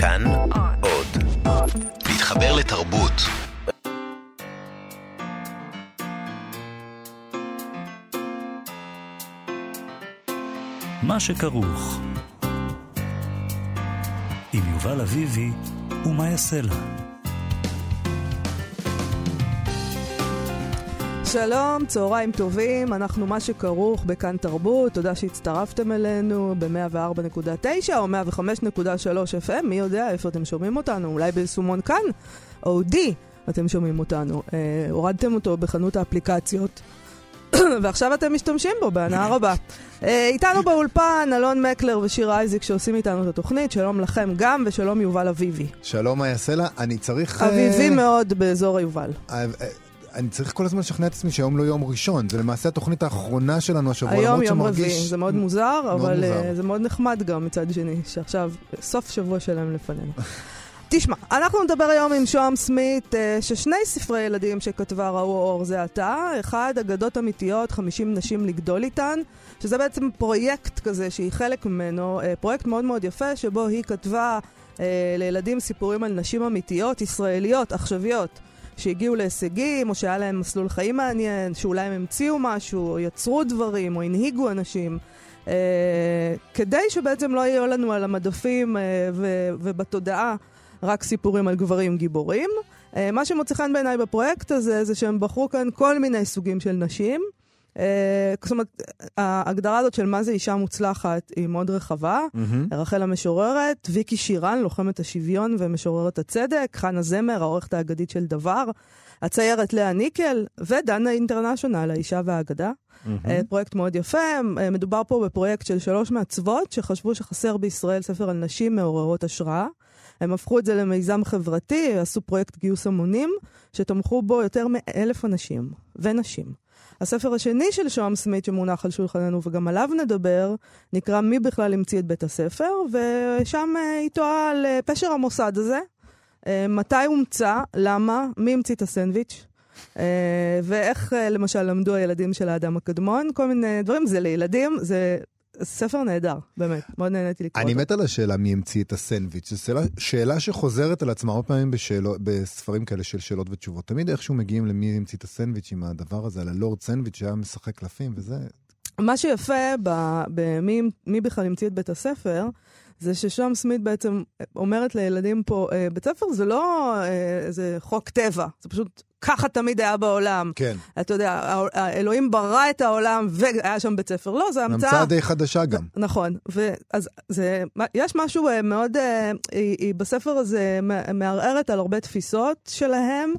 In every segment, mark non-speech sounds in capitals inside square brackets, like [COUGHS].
כאן עוד. להתחבר לתרבות מה שכרוך. עם יובל אביבי ומה יעשה לה. שלום, צהריים טובים, אנחנו מה שכרוך בכאן תרבות, תודה שהצטרפתם אלינו ב-104.9 או 105.3 FM, מי יודע איפה אתם שומעים אותנו, אולי ביישומון כאן, אודי אתם שומעים אותנו. אה, הורדתם אותו בחנות האפליקציות, [COUGHS] ועכשיו אתם משתמשים בו בהנאה רבה. אה, איתנו באולפן אלון מקלר ושיר אייזיק שעושים איתנו את התוכנית, שלום לכם גם ושלום יובל אביבי. שלום, יעשה לה? אני צריך... אביבי אה, מאוד באזור היובל. אני צריך כל הזמן לשכנע את עצמי שהיום לא יום ראשון. זה למעשה התוכנית האחרונה שלנו השבוע, היום למרות יום שמרגיש... רביעי, זה מאוד מוזר, מאוד אבל מוזר. אה, זה מאוד נחמד גם מצד שני, שעכשיו סוף שבוע שלם לפנינו. [LAUGHS] תשמע, אנחנו נדבר היום עם שוהם סמית, אה, ששני ספרי ילדים שכתבה ראו אור זה עתה. אחד, אגדות אמיתיות, 50 נשים לגדול איתן, שזה בעצם פרויקט כזה שהיא חלק ממנו, אה, פרויקט מאוד מאוד יפה, שבו היא כתבה לילדים סיפורים על נשים אמיתיות, ישראליות, עכשוויות. שהגיעו להישגים, או שהיה להם מסלול חיים מעניין, שאולי הם המציאו משהו, או יצרו דברים, או הנהיגו אנשים. אה, כדי שבעצם לא יהיו לנו על המדפים אה, ו- ובתודעה רק סיפורים על גברים גיבורים. אה, מה שמוצא חן בעיניי בפרויקט הזה, זה שהם בחרו כאן כל מיני סוגים של נשים. אה, זאת אומרת, ההגדרה הזאת של מה זה אישה מוצלחת היא מאוד רחבה. מהמם. רחל המשוררת, ויקי שירן, לוחמת השוויון ומשוררת הצדק, חנה זמר, העורכת האגדית של דבר, הציירת לאה ניקל, ודנה אינטרנשיונל, האישה והאגדה. אה, פרויקט מאוד יפה, אה, מדובר פה בפרויקט של שלוש מעצבות שחשבו שחסר בישראל ספר על נשים מעוררות השראה. הם הפכו את זה למיזם חברתי, עשו פרויקט גיוס המונים, שתמכו בו יותר מאלף אנשים ונשים. הספר השני של שוהם סמית שמונח על שולחננו וגם עליו נדבר, נקרא מי בכלל המציא את בית הספר, ושם אה, היא תוהה על אה, פשר המוסד הזה, אה, מתי הומצא, למה, מי המציא את הסנדוויץ', ואיך למשל למדו הילדים של האדם הקדמון, כל מיני דברים, זה לילדים, זה ספר נהדר, באמת, מאוד נהניתי לקרוא אני אותו. מת על השאלה מי המציא את הסנדוויץ'. זו שאלה, שאלה שחוזרת על עצמה הרבה פעמים בשאלו, בספרים כאלה של שאלות ותשובות. תמיד איכשהו מגיעים למי המציא את הסנדוויץ' עם הדבר הזה, על הלורד סנדוויץ' שהיה משחק קלפים וזה. מה שיפה במי מי בכלל המציא את בית הספר, זה ששם סמית בעצם אומרת לילדים פה, אה, בית ספר זה לא אה, איזה חוק טבע, זה פשוט ככה תמיד היה בעולם. כן. אתה יודע, האלוהים ברא את העולם והיה שם בית ספר. לא, זה המצאה. המצאה די חדשה גם. נכון, ואז זה, יש משהו אה, מאוד, אה, היא, היא בספר הזה מערערת על הרבה תפיסות שלהם,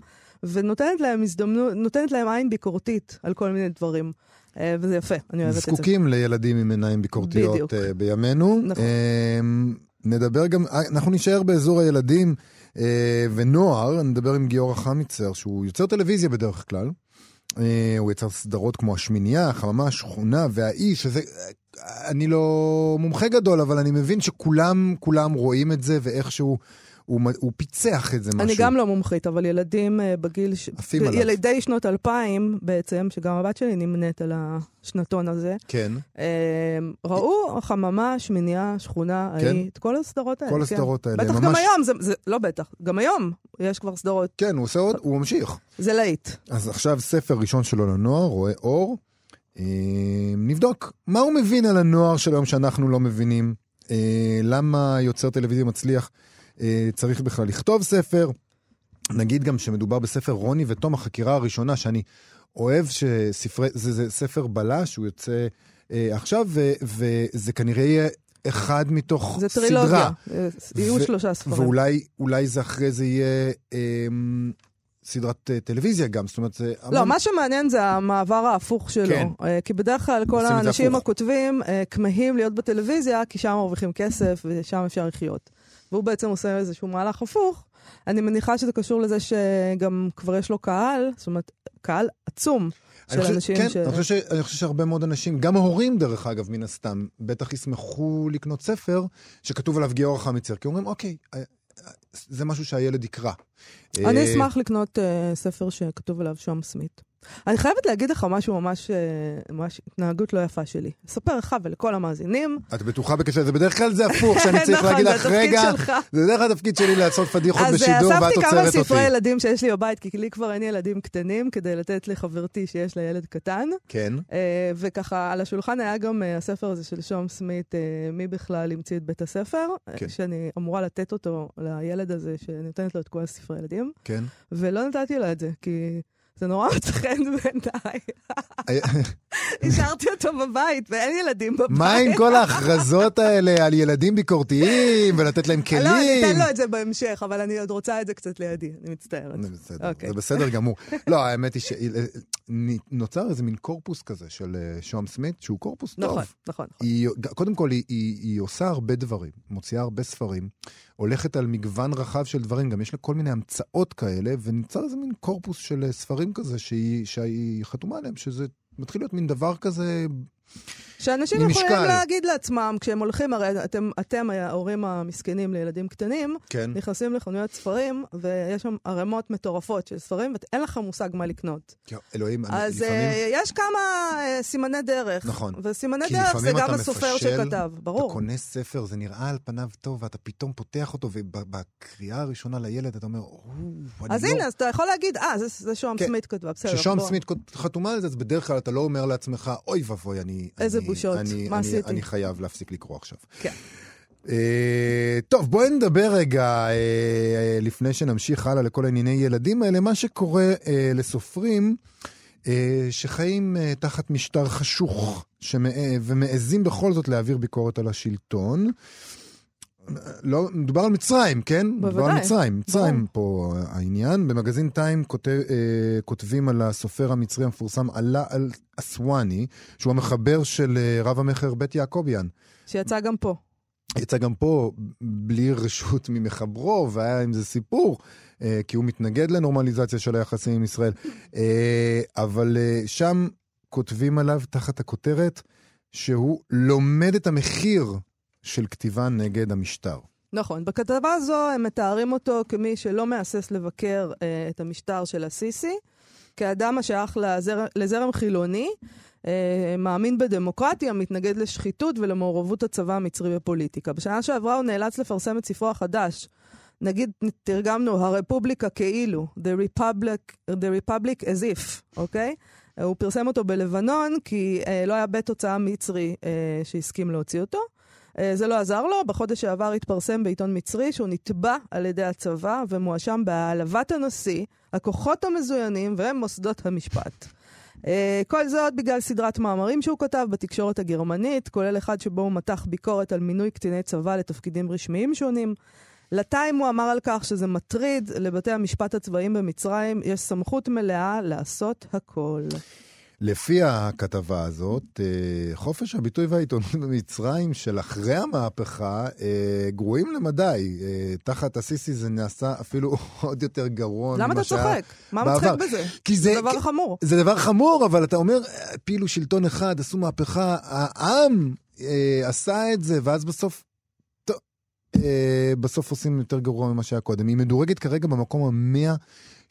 ונותנת להם הזדמנות, נותנת להם עין ביקורתית על כל מיני דברים. אה, וזה יפה, אני אוהבת את זה. זקוקים לילדים עם עיניים ביקורתיות בדיוק. אה, בימינו. נכון. אה, נדבר גם, אנחנו נישאר באזור הילדים ונוער, נדבר עם גיורא חמיצר, שהוא יוצר טלוויזיה בדרך כלל. הוא יצר סדרות כמו השמינייה, החממה, השכונה והאיש, שזה... אני לא מומחה גדול, אבל אני מבין שכולם, כולם רואים את זה, ואיכשהו הוא, הוא פיצח את זה משהו. אני גם לא מומחית, אבל ילדים אה, בגיל, ש- עפים עליו. ילדי שנות 2000 בעצם, שגם הבת שלי נמנית על השנתון הזה, כן, אה, ראו החממה, שמינייה, שכונה, כן. ההיא, את כל הסדרות האלה. כל כן. הסדרות האלה. בטח ממש- גם היום, זה, זה, לא בטח, גם היום יש כבר סדרות, כן, הוא עושה עוד, הוא ממשיך. זה להיט. אז עכשיו ספר ראשון שלו לנוער, רואה אור. אה, נבדוק מה הוא מבין על הנוער של היום שאנחנו לא מבינים. למה יוצר טלוויזיה מצליח צריך בכלל לכתוב ספר. נגיד גם שמדובר בספר רוני ותום, החקירה הראשונה, שאני אוהב שספרי, זה, זה ספר בלש, הוא יוצא אה, עכשיו, ו, וזה כנראה יהיה אחד מתוך זה סדרה. טרילוגיה, אה, יהיו ו- שלושה ספרים. ואולי אולי זה אחרי זה יהיה אה, סדרת אה, טלוויזיה גם, זאת אומרת, זה... לא, המון- מה שמעניין זה המעבר ההפוך שלו. כן. אה, כי בדרך כלל כל זה האנשים. הכותבים אה, כמהים להיות בטלוויזיה, כי שם מרוויחים כסף ושם אפשר לחיות. והוא בעצם עושה איזשהו מהלך הפוך. אני מניחה שזה קשור לזה שגם כבר יש לו קהל, זאת אומרת, קהל עצום של חושב, אנשים כן, ש... אני חושב, ש, אני חושב שהרבה מאוד אנשים, גם ההורים דרך אגב, מן הסתם, בטח ישמחו לקנות ספר שכתוב עליו גיורא חמיצר, כי אומרים, אוקיי, אה, אה, זה משהו שהילד יקרא. אני אה, אשמח לקנות ספר שכתוב עליו שוהם סמית. אני חייבת להגיד לך משהו ממש, אה, ממש התנהגות לא יפה שלי. אספר לך ולכל המאזינים. את בטוחה בקשר לזה? בדרך כלל זה הפוך, שאני [LAUGHS] צריך נכון, להגיד זה לך, רגע, שלך." זה בדרך כלל התפקיד שלי לעשות פדיחות אז אה, בשידור, ואת אספתי כמה עוצרת ספרי אותי. ילדים שיש לי בבית, כי לי כבר אין ילדים קטנים, כדי לתת לחברתי שיש לה ילד קטן. כן, אה, וככה, על השולחן היה גם הספר הזה של שום סמית, מי בכלל המציא את בית הספר, כן. שאני אמורה לתת אותו לילד הזה, שאני נותנת לו את כל הספרי ילדים, כן. ולא נתתי לה את זה, כי זה נורא מצא חן בעיניי. [LAUGHS] השארתי אותו בבית, ואין ילדים בבית. מה עם כל ההכרזות האלה על ילדים ביקורתיים, ולתת להם כלים? לא, אני אתן לו את זה בהמשך, אבל אני עוד רוצה את זה קצת לידי, אני מצטערת. זה בסדר, אוקיי. זה בסדר גמור. לא, האמת היא שנוצר איזה מין קורפוס כזה של אה, שום סמית, שהוא קורפוס טוב. נכון, נכון. נכון. היא, קודם כל, היא עושה הרבה דברים, מוציאה הרבה ספרים, הולכת על מגוון רחב של דברים, גם יש לה כל מיני המצאות כאלה, ונוצר איזה מין קורפוס של ספרים כזה שהיא, שהיא חתומה עליהם, שזה מתחיל להיות מין דבר כזה... שאנשים עם יכולים משקל. להגיד לעצמם, כשהם הולכים, הרי אתם, אתם ההורים המסכנים לילדים קטנים, כן. נכנסים לחנויות ספרים, ויש שם ערימות מטורפות של ספרים, ואין לך מושג מה לקנות. אלוהים, אני, אז לפעמים... אה, יש כמה אה, סימני דרך. נכון. וסימני דרך זה גם אתה הסופר מפשל, שכתב, אתה ברור. קונה ספר, זה נראה על פניו טוב, ואתה פתאום פותח אותו, ובקריאה הראשונה לילד אתה אומר, "או, אני אז לא... הנה, אז אתה יכול להגיד, אה, זה, זה שום כן. סמית כתבה, בסדר. כששום בוא. סמית חתומה על זה, אז בדרך כלל אתה לא אומר לעצמך, אוי ואבוי, אני... איזה אני- בושות, אני- מה אני- עשיתי?" אני חייב להפסיק לקרוא עכשיו. כן. אה, טוב, בואי נדבר רגע, אה, אה, לפני שנמשיך הלאה לכל הענייני ילדים האלה, מה שקורה אה, לסופרים אה, שחיים אה, תחת משטר חשוך שמע... ומעזים בכל זאת להעביר ביקורת על השלטון. לא, מדובר על מצרים, כן? מדובר על בוודאי, מצרים. מצרים ברור. פה העניין. במגזין טיים כותב, אה, כותבים על הסופר המצרי המפורסם עלה אל-אסואני, שהוא המחבר של אה, רב המכר בית יעקביאן. שיצא גם פה. יצא גם פה בלי רשות ממחברו, והיה עם זה סיפור, אה, כי הוא מתנגד לנורמליזציה של היחסים עם ישראל. אה, אבל אה, שם כותבים עליו תחת הכותרת שהוא לומד את המחיר של כתיבה נגד המשטר. נכון. בכתבה הזו הם מתארים אותו כמי שלא מהסס לבקר אה, את המשטר של הסיסי, כאדם השייך לזר, לזרם חילוני, אה, מאמין בדמוקרטיה, מתנגד לשחיתות ולמעורבות הצבא המצרי בפוליטיקה. בשנה שעברה הוא נאלץ לפרסם את ספרו החדש. נגיד, תרגמנו, הרפובליקה כאילו, The Republic, the Republic as if, אוקיי? הוא פרסם אותו בלבנון, כי אה, לא היה בית הוצאה מצרי אה, שהסכים להוציא אותו. אה, זה לא עזר לו, בחודש שעבר התפרסם בעיתון מצרי שהוא נתבע על ידי הצבא ומואשם בהעלבת הנשיא, הכוחות המזוינים ומוסדות המשפט. אה, כל זאת בגלל סדרת מאמרים שהוא כתב בתקשורת הגרמנית, כולל אחד שבו הוא מתח ביקורת על מינוי קציני צבא לתפקידים רשמיים שונים. לטיים הוא אמר על כך שזה מטריד, לבתי המשפט הצבאיים במצרים יש סמכות מלאה לעשות הכל. לפי הכתבה הזאת, אה, חופש הביטוי והעיתונות במצרים של אחרי המהפכה אה, גרועים למדי. אה, תחת הסיסי זה נעשה אפילו [LAUGHS] עוד יותר גרוע למה אתה צוחק? מה. מצחיק בזה? כי זה... זה דבר חמור. זה דבר חמור, אבל אתה אומר, הפילו שלטון אחד, עשו מהפכה, העם אה, עשה את זה, ואז בסוף, בסוף עושים יותר גרוע ממה שהיה קודם. היא מדורגת כרגע במקום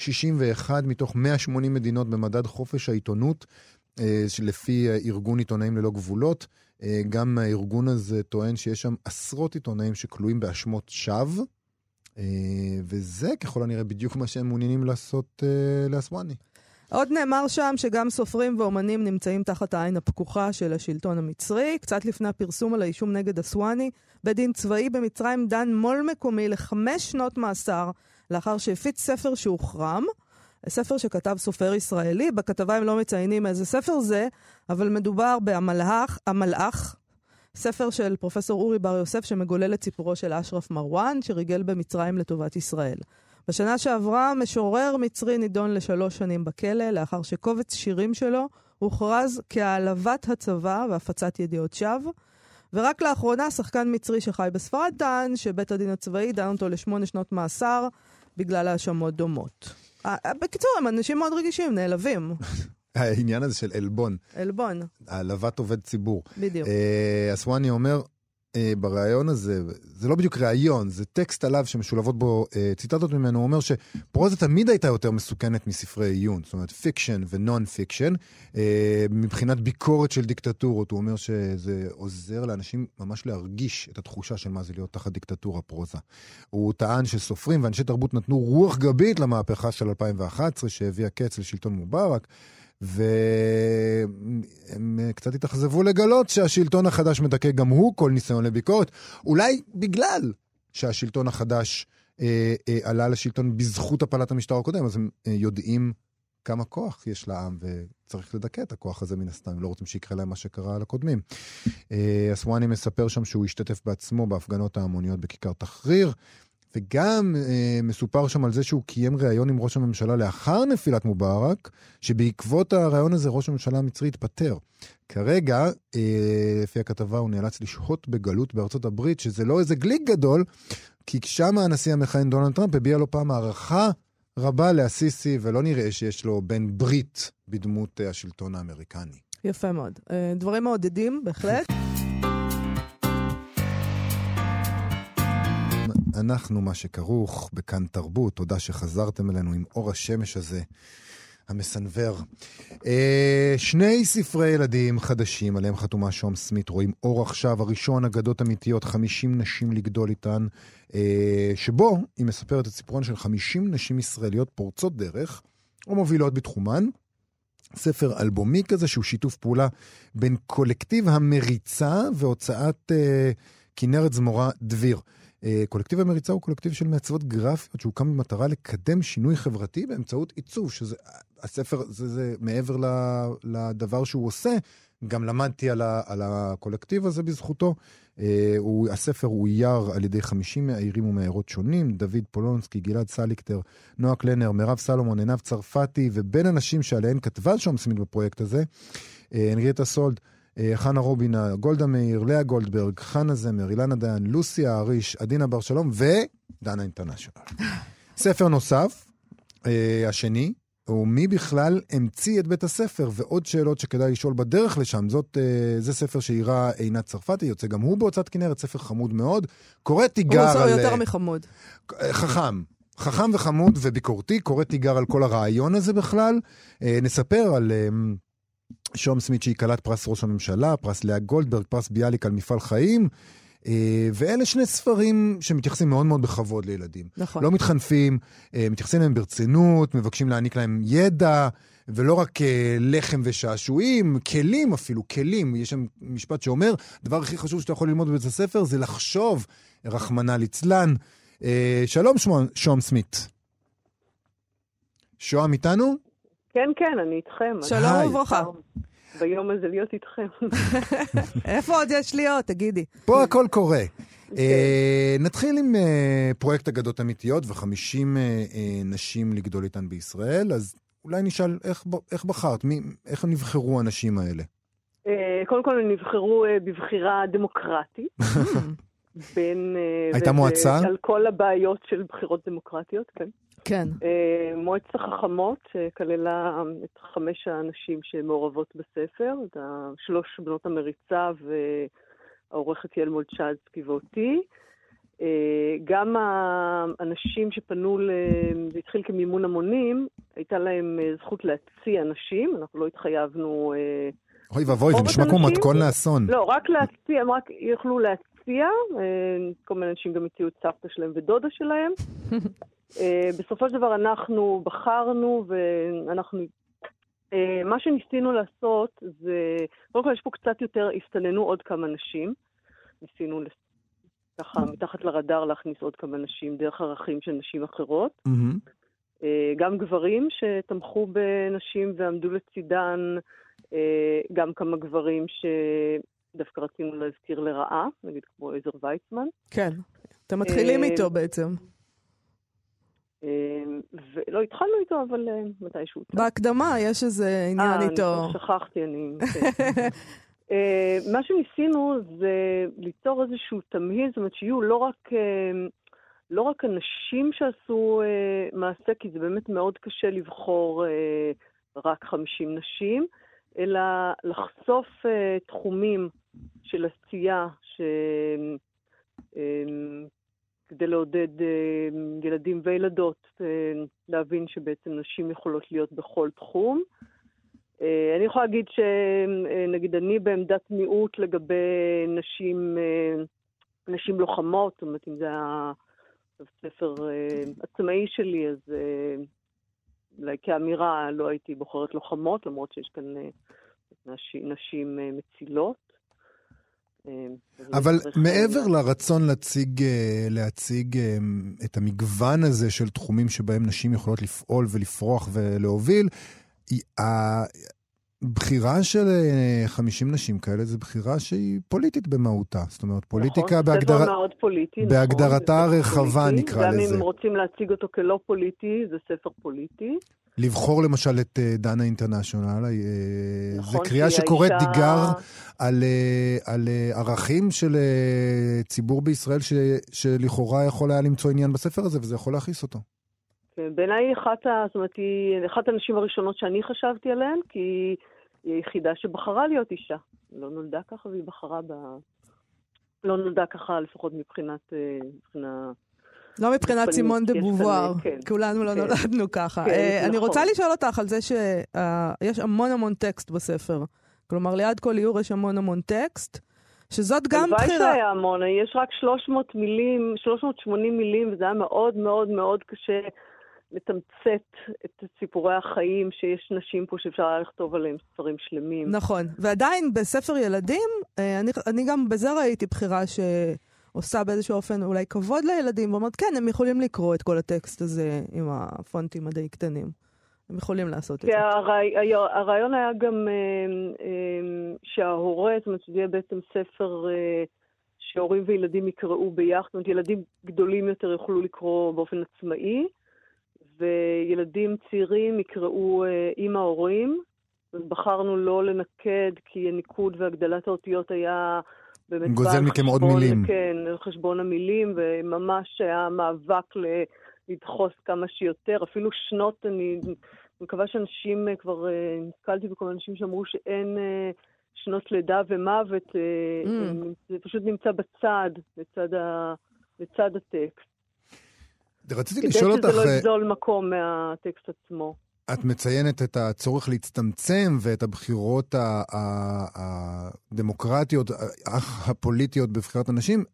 ה-161 מתוך 180 מדינות במדד חופש העיתונות, אה, שלפי אה, ארגון עיתונאים ללא גבולות. אה, גם הארגון הזה טוען שיש שם עשרות עיתונאים שכלואים באשמות שווא. אה, וזה ככל הנראה בדיוק מה שהם מעוניינים לעשות לאסואני. עוד נאמר שם שגם סופרים ואומנים נמצאים תחת העין הפקוחה של השלטון המצרי. קצת לפני הפרסום על האישום נגד אסואני, בית דין צבאי במצרים דן מו"ל מקומי לחמש שנות מאסר לאחר שהפיץ ספר שהוחרם. ספר שכתב סופר ישראלי, בכתבה הם לא מציינים איזה ספר זה, אבל מדובר בהמלאך, המלאך, ספר של פרופסור אורי בר יוסף שמגולל את סיפורו של אשרף מרואן, שריגל במצרים לטובת ישראל. בשנה שעברה משורר מצרי נידון לשלוש שנים בכלא, לאחר שקובץ שירים שלו הוכרז כהעלבת הצבא והפצת ידיעות שווא. ורק לאחרונה שחקן מצרי שחי בספרד טען שבית הדין הצבאי דן אותו לשמונה שנות מאסר בגלל האשמות דומות. אה, אה, בקיצור, הם אנשים מאוד רגישים, נעלבים. [LAUGHS] העניין הזה של עלבון, עלבון, העלבת עובד ציבור. בדיוק. אה, אסואני אומר, אה, בריאיון הזה, זה לא בדיוק ראיון, זה טקסט עליו שמשולבות בו אה, ציטטות ממנו, הוא אומר שפרוזה תמיד הייתה יותר מסוכנת מספרי עיון, זאת אומרת fiction ו non fiction. אה, מבחינת ביקורת של דיקטטורות, הוא אומר שזה עוזר לאנשים ממש להרגיש את התחושה של מה זה להיות תחת דיקטטורה פרוזה. הוא טען שסופרים ואנשי תרבות נתנו רוח גבית למהפכה של 2011, שהביאה קץ לשלטון מובארק. והם קצת התאכזבו לגלות שהשלטון החדש מדכא גם הוא כל ניסיון לביקורת, אולי בגלל שהשלטון החדש אה, אה, עלה לשלטון בזכות הפלת המשטר הקודם, אז הם אה, יודעים כמה כוח יש לעם, וצריך לדכא את הכוח הזה מן הסתם, לא רוצים שיקרה להם מה שקרה לקודמים. אה, אסואני מספר שם שהוא השתתף בעצמו בהפגנות ההמוניות בכיכר תחריר. וגם אה, מסופר שם על זה שהוא קיים ראיון עם ראש הממשלה לאחר נפילת מובארק, שבעקבות הראיון הזה ראש הממשלה המצרי התפטר. כרגע, אה, לפי הכתבה, הוא נאלץ לשהות בגלות בארצות הברית, שזה לא איזה גליק גדול, כי שם הנשיא המכהן דונלד טראמפ הביע לו פעם הערכה רבה לאסיסי, ולא נראה שיש לו בן ברית בדמות השלטון האמריקני. יפה מאוד. אה, דברים מעודדים, בהחלט. אנחנו מה שכרוך בכאן תרבות, תודה שחזרתם אלינו עם אור השמש הזה, המסנוור. אה, שני ספרי ילדים חדשים, עליהם חתומה שום סמית, רואים אור עכשיו, הראשון, אגדות אמיתיות, 50 נשים לגדול איתן, אה, שבו היא מספרת את סיפורן של 50 נשים ישראליות פורצות דרך, או מובילות בתחומן. ספר אלבומי כזה, שהוא שיתוף פעולה בין קולקטיב המריצה והוצאת אה, כנרת זמורה דביר. אה, קולקטיב המריצה הוא קולקטיב של מעצבות גרפיות שהוקם במטרה לקדם שינוי חברתי באמצעות עיצוב, שזה, הספר, זה, זה מעבר לדבר שהוא עושה, גם למדתי על, ה, על הקולקטיב הזה בזכותו. אה, הוא, הספר אויר על ידי 50 מאיירים ומאיירות שונים, דוד פולונסקי, גלעד סליקטר, נועה קלנר, מירב סלומון, עינב צרפתי, ובין אנשים שעליהן כתבה שום סמית בפרויקט הזה, אה, הנריאטה סולד, חנה רובינה, גולדה מאיר, לאה גולדברג, חנה זמר, אילנה דיין, לוסיה האריש, עדינה בר שלום ודנה אינטרנשיונל. [LAUGHS] ספר נוסף, אה, השני, הוא מי בכלל המציא את בית הספר, ועוד שאלות שכדאי לשאול בדרך לשם. זאת, אה, זה ספר שאיירה עינב צרפתי, יוצא גם הוא בהוצאת כנרת, ספר חמוד מאוד. קורא תיגר על... הוא יותר מחמוד. חכם. חכם וחמוד וביקורתי, קורא תיגר על כל הרעיון הזה בכלל. נספר על... שום סמית שהיא כלת פרס ראש הממשלה, פרס לאה גולדברג, פרס ביאליק על מפעל חיים. אה, ואלה שני ספרים שמתייחסים מאוד מאוד בכבוד לילדים. נכון. לא מתחנפים, אה, מתייחסים להם ברצינות, מבקשים להעניק להם ידע, ולא רק אה, לחם ושעשועים, כלים אפילו, כלים. יש שם משפט שאומר, הדבר הכי חשוב שאתה יכול ללמוד בבית הספר זה לחשוב, רחמנא ליצלן. שלום שום סמית. שוהם איתנו? כן, כן, אני איתכם. שלום וברכה. ביום הזה להיות איתכם. [LAUGHS] איפה עוד יש להיות? תגידי. פה הכל קורה. כן. אה, נתחיל עם אה, פרויקט אגדות אמיתיות וחמישים אה, נשים לגדול איתן בישראל, אז אולי נשאל איך בחרת, איך נבחרו הנשים האלה? קודם כל הם נבחרו בבחירה דמוקרטית. [LAUGHS] [LAUGHS] בין... הייתה מועצה? על כל הבעיות של בחירות דמוקרטיות, כן. כן. אה, מועצת החכמות, שכללה את חמש האנשים שמעורבות בספר, את שלוש בנות המריצה והעורכת יעל מולצ'זקי ואותי. אה, גם האנשים שפנו, זה התחיל כמימון המונים, הייתה להם אה, זכות להציע נשים, אנחנו לא התחייבנו... אוי ואבוי, זה נשמע כמו מתכון לאסון. לא, רק להציע, הם רק יכלו להציע, כל מיני אנשים גם הציעו את סבתא שלהם ודודה שלהם. [LAUGHS] אה, בסופו של דבר אנחנו בחרנו ואנחנו... אה, מה שניסינו לעשות זה, קודם כל יש פה קצת יותר, הסתננו עוד כמה נשים. ניסינו ככה מתחת לרדאר להכניס עוד כמה נשים דרך ערכים של נשים אחרות. גם גברים שתמכו בנשים ועמדו לצידן, גם כמה גברים שדווקא רצינו להזכיר לרעה, נגיד כמו עזר ויצמן. כן, אתם מתחילים איתו בעצם. אמ, ולא התחלנו איתו, אבל אה, מתישהו. בהקדמה יש איזה עניין איתו. אה, אני שכחתי, אני... [LAUGHS] כן. אה, מה שניסינו זה ליצור איזשהו תמהיל, זאת אומרת שיהיו לא רק, אה, לא רק אנשים שעשו מעשה, כי זה באמת מאוד קשה לבחור רק 50 נשים, אלא לחשוף uh, תחומים של עשייה ש... כדי לעודד ילדים וילדות uh, להבין שבעצם נשים יכולות להיות בכל תחום. Uh, אני יכולה להגיד שנגיד uh, אני בעמדת מיעוט לגבי נשים, נשים לוחמות, זאת אומרת, אם זה הספר עצמאי שלי, אז אולי כאמירה לא הייתי בוחרת לוחמות, למרות שיש כאן נשים, מצילות. אבל מעבר לרצון להציג, להציג את המגוון הזה של תחומים שבהם נשים יכולות לפעול ולפרוח ולהוביל, הבחירה של 50 נשים כאלה זו בחירה שהיא פוליטית במהותה. זאת אומרת, פוליטיקה נכון, בהגדרה, ספר מאוד פוליטי, בהגדרתה נכון, הרחבה פוליטי, נקרא גם לזה. גם אם רוצים להציג אותו כלא פוליטי, זה ספר פוליטי. לבחור למשל את uh, דנה אינטרנשיונל, uh, נכון, זה קריאה שקוראת האישה- תיגר על, על ערכים של ציבור בישראל ש, שלכאורה יכול היה למצוא עניין בספר הזה, וזה יכול להכעיס אותו. בעיניי היא אחת, זאת אומרת, היא אחת הנשים הראשונות שאני חשבתי עליהן, כי היא היחידה שבחרה להיות אישה. לא נולדה ככה והיא בחרה ב... לא נולדה ככה, לפחות מבחינת... אה, מבחינה... לא מבחינת סימון דה בובואר, כן. כולנו לא כן. נולדנו ככה. כן, אה, אני נכון. רוצה לשאול אותך על זה שיש המון המון טקסט בספר. כלומר, ליד כל איור יש המון המון טקסט, שזאת גם הלוואי בחירה. שהיה המון, יש רק 300 מילים, 380 מילים, וזה היה מאוד מאוד מאוד קשה לתמצת את סיפורי החיים, שיש נשים פה שאפשר היה לכתוב עליהם ספרים שלמים. נכון, ועדיין בספר ילדים, אה, אני, אני גם בזה ראיתי בחירה שעושה באיזשהו אופן אולי כבוד לילדים, ואומרת, כן, הם יכולים לקרוא את כל הטקסט הזה עם הפונטים הדי קטנים. הם יכולים לעשות את זה. הרעי- הרעיון היה גם אה, אה, שההורה, זאת אומרת, שזה יהיה בעצם ספר אה, שהורים וילדים יקראו ביחד, זאת אומרת, ילדים גדולים יותר יוכלו לקרוא באופן עצמאי, וילדים צעירים יקראו אה, עם ההורים. אז בחרנו לא לנקד, כי הניקוד והגדלת האותיות היה באמת... גוזל מכם עוד מילים. כן, על חשבון המילים, וממש היה מאבק ל... לדחוס כמה שיותר, אפילו שנות, אני מקווה שאנשים אה, כבר, אה, נתקלתי בכל מיני אנשים שאמרו שאין שנות לידה ומוות, Mm. זה פשוט נמצא בצד, לצד, ה, לצד הטקסט. רציתי כדי לשאול אותך, שזה לא אה, יגזול מקום מהטקסט עצמו. את מציינת את הצורך להצטמצם ואת הבחירות הדמוקרטיות, ה- הפוליטיות בבחירת הנשים.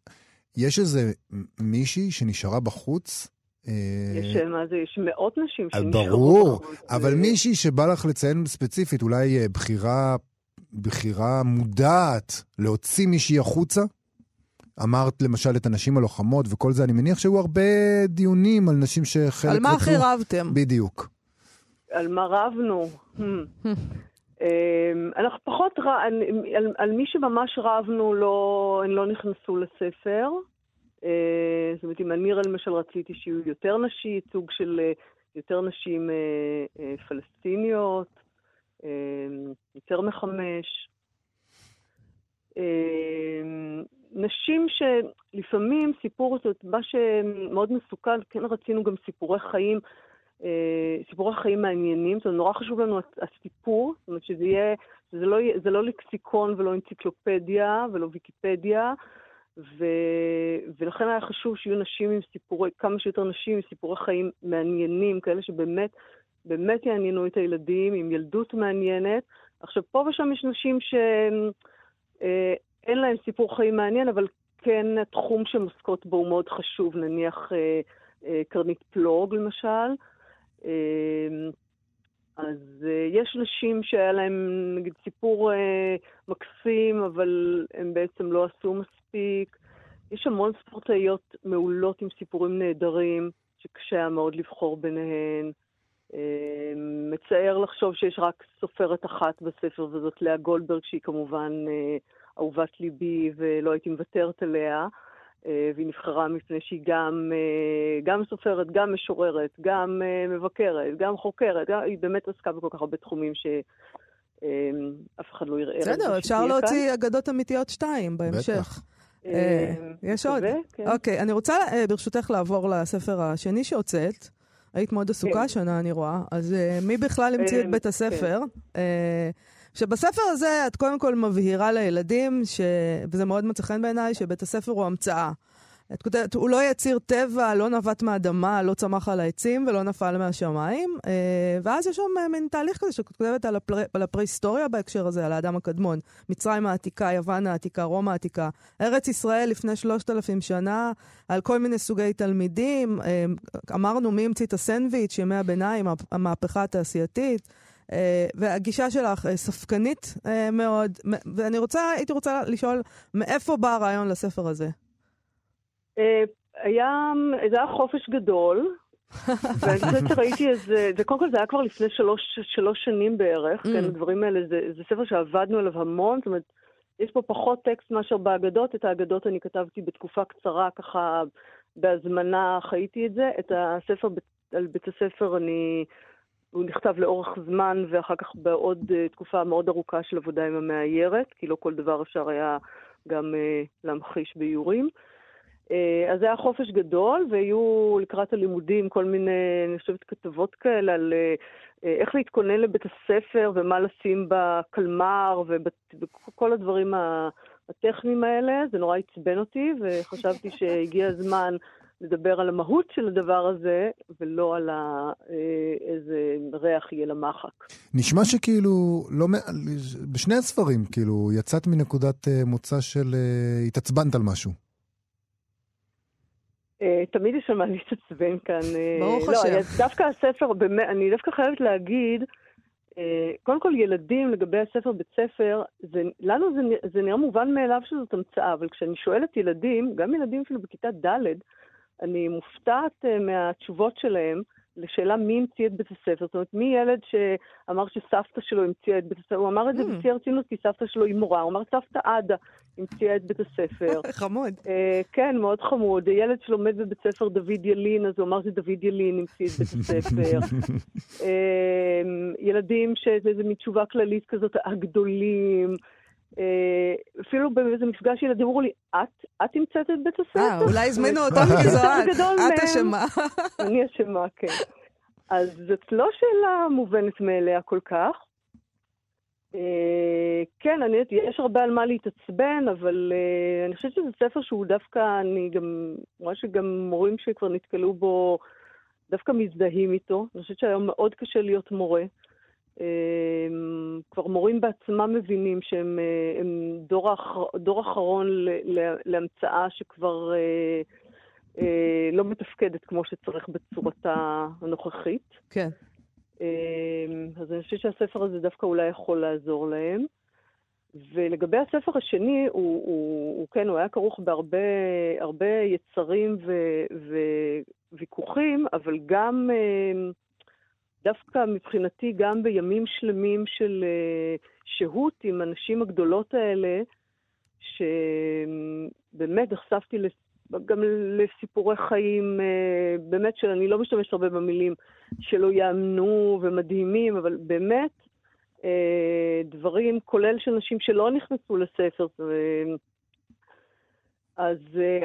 יש איזה מישהי שנשארה בחוץ? אה, יש, אה, מה זה, יש מאות נשים שנשארו ברור, בחוץ. אבל אה, מישהי שבא לך לציין ספציפית, אולי בחירה, בחירה מודעת להוציא מישהי החוצה? אמרת למשל את הנשים הלוחמות וכל זה, אני מניח שהיו הרבה דיונים על נשים שחלק על מה הכי רבתם? בדיוק. על מה רבנו? Hmm. אמ, אנחנו פחות, ר- על- על, מי שממש רבנו, לא, הן לא נכנסו לספר. אה, זאת אומרת, עם אמירה למשל רציתי שיהיו יותר נשים, ייצוג של אה, יותר נשים אה, פלסטיניות, יותר מחמש. אה, נשים שלפעמים סיפור, זאת מה שמאוד מסוכן, כן רצינו גם סיפורי חיים, אה, סיפורי חיים מעניינים, אומרת, נורא חשוב לנו הס- הסיפור, זאת אומרת שזה יהיה, זה לא, זה לא לקסיקון ולא אנציקלופדיה ולא ויקיפדיה, ו, ולכן היה חשוב שיהיו נשים עם סיפורי, כמה שיותר נשים עם סיפורי חיים מעניינים, כאלה שבאמת, באמת יעניינו את הילדים, עם ילדות מעניינת. עכשיו, פה ושם יש נשים שאין להן סיפור חיים מעניין, אבל כן התחום שהן עוסקות בו הוא מאוד חשוב, נניח אה, אה, קרנית פלוג למשל. אה, אז אה, יש נשים שהיה להן נגיד סיפור אה, מקסים, אבל הם בעצם לא עשו מספיק. יש המון ספורטאיות מעולות עם סיפורים נהדרים, שקשה היה מאוד לבחור ביניהן. אה, מצער לחשוב שיש רק סופרת אחת בספר, וזאת לאה גולדברג, שהיא כמובן אה, אהובת ליבי ולא הייתי מוותרת עליה. אה, והיא נבחרה מפני שהיא גם, אה, גם סופרת, גם משוררת, גם אה, מבקרת, גם חוקרת, גם, היא באמת עסקה בכל כך הרבה תחומים שאף אחד לא יראה. בסדר, אפשר להוציא אגדות אמיתיות שתיים בהמשך. בטח. אה, יש עוד. כן. אוקיי, אני רוצה אה, ברשותך לעבור לספר השני שהוצאת. היית מאוד עסוקה כן. השנה, אני רואה. אז אה, מי בכלל המציא את אה, בית הספר? אה, שבספר הזה את קודם כל מבהירה לילדים, ש... וזה מאוד מצא חן בעיניי, שבית הספר הוא המצאה. את כותבת, הוא לא יציר טבע, לא נבט מהאדמה, לא צמח על העצים ולא נפל מהשמיים. אה, ואז יש שם אה, מין תהליך כזה שאת כותבת על, הפר... על הפרה-היסטוריה בהקשר הזה, על האדם הקדמון. מצרים העתיקה, יוון העתיקה, רומא העתיקה. ארץ ישראל לפני שלושת אלפים שנה, על כל מיני סוגי תלמידים. אה, אמרנו מי המציא את הסנדוויץ', ימי הביניים, המהפכה התעשייתית. Uh, והגישה שלך uh, ספקנית uh, מאוד, ואני רוצה, הייתי רוצה לשאול, מאיפה בא הרעיון לספר הזה? אה, היה, זה היה חופש גדול, [LAUGHS] ואני חושבת שראיתי איזה, זה קודם כל זה היה כבר לפני שלוש, שלוש שנים בערך, mm. כן, הדברים האלה, זה, זה ספר שעבדנו עליו המון, זאת אומרת, יש פה פחות טקסט מאשר באגדות, את האגדות אני כתבתי בתקופה קצרה, ככה בהזמנה חייתי את זה, את הספר על בית הספר אני, הוא נכתב לאורך זמן, ואחר כך בעוד uh, תקופה מאוד ארוכה של עבודה עם המאיירת, כי לא כל דבר אפשר היה גם uh, להמחיש באיורים. אה, אז היה חופש גדול, והיו לקראת הלימודים כל מיני, אני חושבת, כתבות כאלה על אה, אה, איך להתכונן לבית הספר ומה לשים בקלמר וכל הדברים הטכניים האלה. זה נורא עצבן אותי, וחשבתי שהגיע הזמן לדבר על המהות של הדבר הזה, ולא על איזה ריח יהיה למחק. נשמע שכאילו, לא, בשני הספרים, כאילו, יצאת מנקודת מוצא של התעצבנת על משהו. אה, תמיד יש על מה להתעצבן כאן. אה, ברוך לא, השם. דווקא הספר, אני דווקא חייבת להגיד, אה, קודם כל ילדים לגבי הספר בית ספר, זה, לנו זה, זה נראה מובן מאליו שזאת המצאה, אבל כשאני שואלת ילדים, גם ילדים אפילו בכיתה ד', אני מופתעת מהתשובות שלהם. לשאלה מי המציא את בית הספר. זאת אומרת, מי ילד שאמר שסבתא שלו המציאה את בית הספר? הוא אמר את זה mm. בשיא הרצינות כי סבתא שלו היא מורה. הוא אמר, סבתא עדה המציאה את בית הספר. [LAUGHS] חמוד. Uh, כן, מאוד חמוד. ילד שלומד בבית ספר דוד ילין, אז הוא אמר שדוד ילין המציא את בית [LAUGHS] הספר. uh, ילדים שזה מין תשובה כללית כזאת, הגדולים. Uh, אפילו באיזה מפגש ילדים אמרו לי, את, את המצאת את בית הספר? אה, אולי הזמינו [LAUGHS] אותם כי זו את. את אשמה. [LAUGHS] אני אשמה, כן. אז זאת לא שאלה מובנת מאליה כל כך. Uh, כן, אני יודעת, יש הרבה על מה להתעצבן, אבל uh, אני חושבת שזה ספר שהוא דווקא, אני גם רואה שגם מורים שכבר נתקלו בו, דווקא מזדהים איתו. אני חושבת שהיום מאוד קשה להיות מורה. אמ, כבר מורים בעצמם מבינים שהם אה, דור, אחר, דור אחרון להמצאה שכבר אה, אה, לא מתפקדת כמו שצריך בצורתה הנוכחית. כן. אמ, אז אני חושבת שהספר הזה דווקא אולי יכול לעזור להם. ולגבי הספר השני, הוא, הוא, הוא כן, הוא היה כרוך בהרבה יצרים ו, וויכוחים, אבל גם... אה, דווקא מבחינתי, גם בימים שלמים של uh, שהות עם הנשים הגדולות האלה, שבאמת נחשפתי. גם לסיפורי חיים, uh, באמת שאני לא משתמשת הרבה במילים שלא יאמנו ומדהימים, אבל באמת uh, דברים, כולל של נשים שלא נכנסו לספר. ו... אז,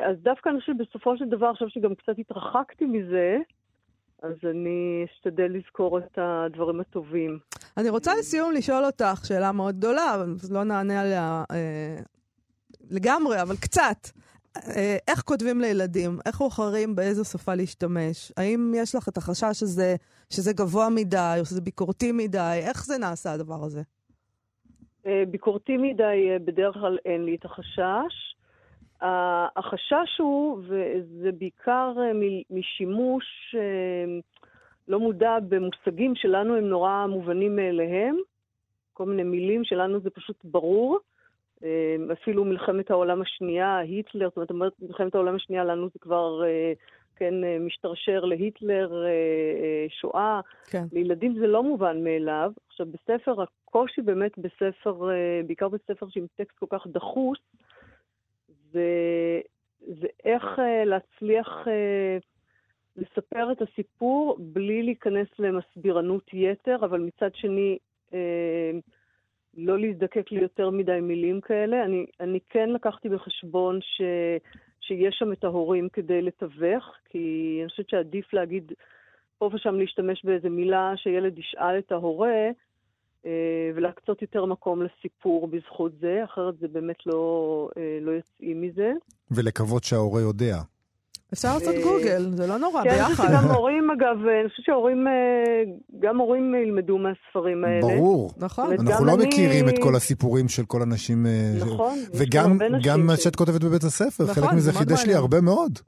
אז דווקא אני חושבת בסופו של דבר, עכשיו שגם קצת התרחקתי מזה, אז אני אשתדל לזכור את הדברים הטובים. אני רוצה לסיום לשאול אותך שאלה מאוד גדולה, לא נענה עליה אה, לגמרי, אבל קצת. אה, איך כותבים לילדים? איך בוחרים באיזו שפה להשתמש? האם יש לך את החשש הזה שזה גבוה מדי, או שזה ביקורתי מדי? איך זה נעשה הדבר הזה? אה, ביקורתי מדי, אה, בדרך כלל אין לי את החשש. החשש הוא, וזה בעיקר אה, משימוש אה, לא מודע במושגים שלנו הם נורא מובנים מאליהם, כל מיני מילים שלנו זה פשוט ברור. אה, אפילו מלחמת העולם השנייה, היטלר, זאת אומרת, מלחמת העולם השנייה לנו זה כבר, כן, משתרשר להיטלר, שואה. כן. לילדים זה לא מובן מאליו. עכשיו, בספר, הקושי באמת בספר, בעיקר בספר שעם טקסט כל כך דחוס, זה, זה איך uh, להצליח uh, לספר את הסיפור בלי להיכנס למסבירנות יתר, אבל מצד שני, uh, לא להזדקק ליותר מדי מילים כאלה. אני, אני כן לקחתי בחשבון ש, שיש שם את ההורים כדי לתווך, כי אני חושבת שעדיף להגיד פה ושם להשתמש באיזה מילה שילד ישאל את ההורה, ולהקצות יותר מקום לסיפור בזכות זה, אחרת זה באמת לא, אה, לא יוצאים מזה. ולקוות שההורה יודע. אפשר לעשות אה, גוגל, זה לא נורא, כן, אני חושבת ביחד. שגם הורים, אגב, אני חושבת שהורים, אה, גם הורים ילמדו מהספרים האלה. ברור. נכון. אנחנו גם לא אני- מכירים את כל הסיפורים של כל הנשים. אה, נכון. וגם מה שאת כותבת בבית הספר, נכון, חלק מזה חידש לי. הרבה מאוד.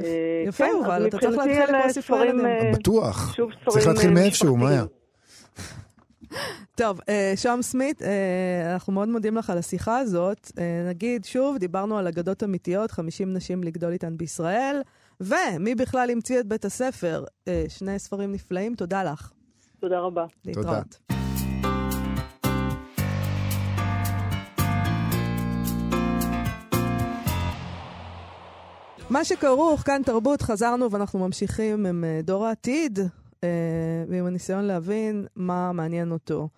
אה, יפה, כן, אז אתה צריך להתחיל לקרוא ספרי ילדים. אה, בטוח. צריך להתחיל אה, מאיפשהו, מאיה. טוב, אה, שוהם סמית, אה, אנחנו מאוד מודים לך על השיחה הזאת. אה, נגיד, שוב, דיברנו על אגדות אמיתיות, 50 נשים לגדול איתן בישראל, ומי בכלל המציא את בית הספר? שני ספרים נפלאים, תודה לך. תודה רבה. להתראות. מה שכרוך, כאן תרבות, חזרנו ואנחנו ממשיכים עם דור העתיד, ועם הניסיון להבין מה מעניין אותו.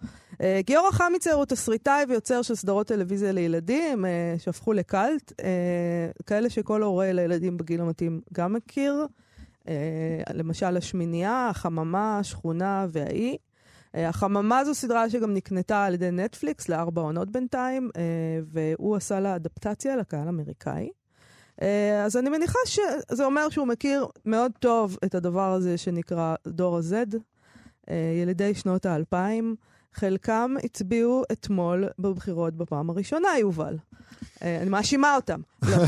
אה, גיורא חמיצר הוא תסריטאי ויוצר של סדרות טלוויזיה לילדים אה, שהפכו לקאלט, אה, כאלה שכל הורה לילדים בגיל המתאים גם מכיר. אה, למשל השמינייה, החממה, השכונה והאי. אה, החממה זו סדרה שגם נקנתה על ידי נטפליקס לארבע עונות בינתיים, אה, והוא עשה לה אדפטציה לקהל האמריקאי. אה, אז אני מניחה שזה אומר שהוא מכיר מאוד טוב את הדבר הזה שנקרא דור ה-Z, אה, ילידי שנות האלפיים. חלקם הצביעו אתמול בבחירות בפעם הראשונה, יובל. אה, אני מאשימה אותם. [LAUGHS] לא.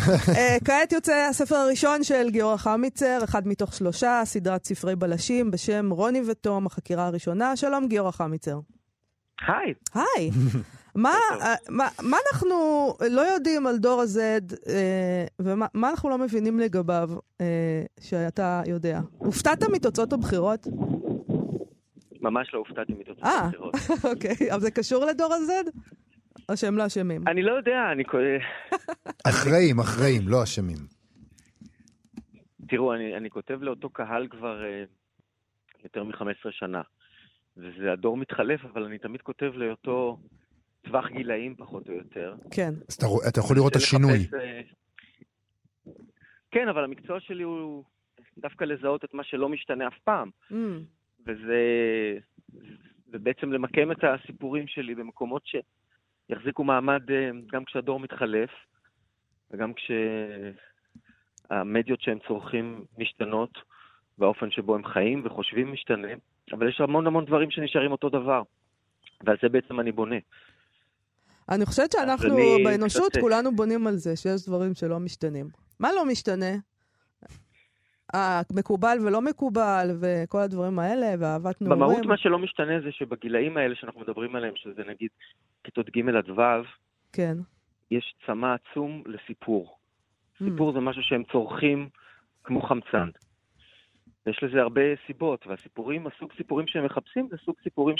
כעת יוצא הספר הראשון של גיורא חמיצר, אחד מתוך שלושה, סדרת ספרי בלשים בשם רוני ותום, החקירה הראשונה. שלום, גיורא חמיצר. היי, היי. [LAUGHS] מה, אה, מה, מה אנחנו לא יודעים על דור ה-Z, אה, ומה מה אנחנו לא מבינים לגביו אה, שאתה יודע? הופתעת מתוצאות הבחירות? ממש לא הופתעתי מתוצאות אה. הבחירות. [LAUGHS] אוקיי, אבל זה קשור לדור ה-Z? או שהם לא אשמים? אני לא יודע, אני... [LAUGHS] אחראים, אחראים, לא אשמים. תראו, אני, אני כותב לאותו קהל כבר אה, יותר מ-15 שנה. וזה הדור מתחלף, אבל אני תמיד כותב לאותו טווח גילאים פחות או יותר. כן. אז אתה אתה יכול לראות את השינוי. לחפש, אה, כן, אבל המקצוע שלי הוא דווקא לזהות את מה שלא משתנה אף פעם. Mm, וזה ובעצם למקם את הסיפורים שלי במקומות שיחזיקו מעמד אה, גם כשהדור מתחלף, וגם כשהמדיות שהם צורכים משתנות, והאופן שבו הם חיים וחושבים משתנה, אבל יש המון המון דברים שנשארים אותו דבר, ועל זה בעצם אני בונה. אני חושבת שאנחנו אני באנושות קצת- כולנו בונים על זה שיש דברים שלא משתנים. מה לא משתנה? המקובל ולא מקובל, וכל הדברים האלה, ואהבת נעורים. במהות מה שלא משתנה זה שבגילאים האלה שאנחנו מדברים עליהם, שזה נגיד כיתות ג' עד ו', כן. יש צמא עצום לסיפור. Mm. סיפור זה משהו שהם צורכים כמו חמצן. יש לזה הרבה סיבות, והסיפורים, הסוג סיפורים שהם מחפשים, זה סוג סיפורים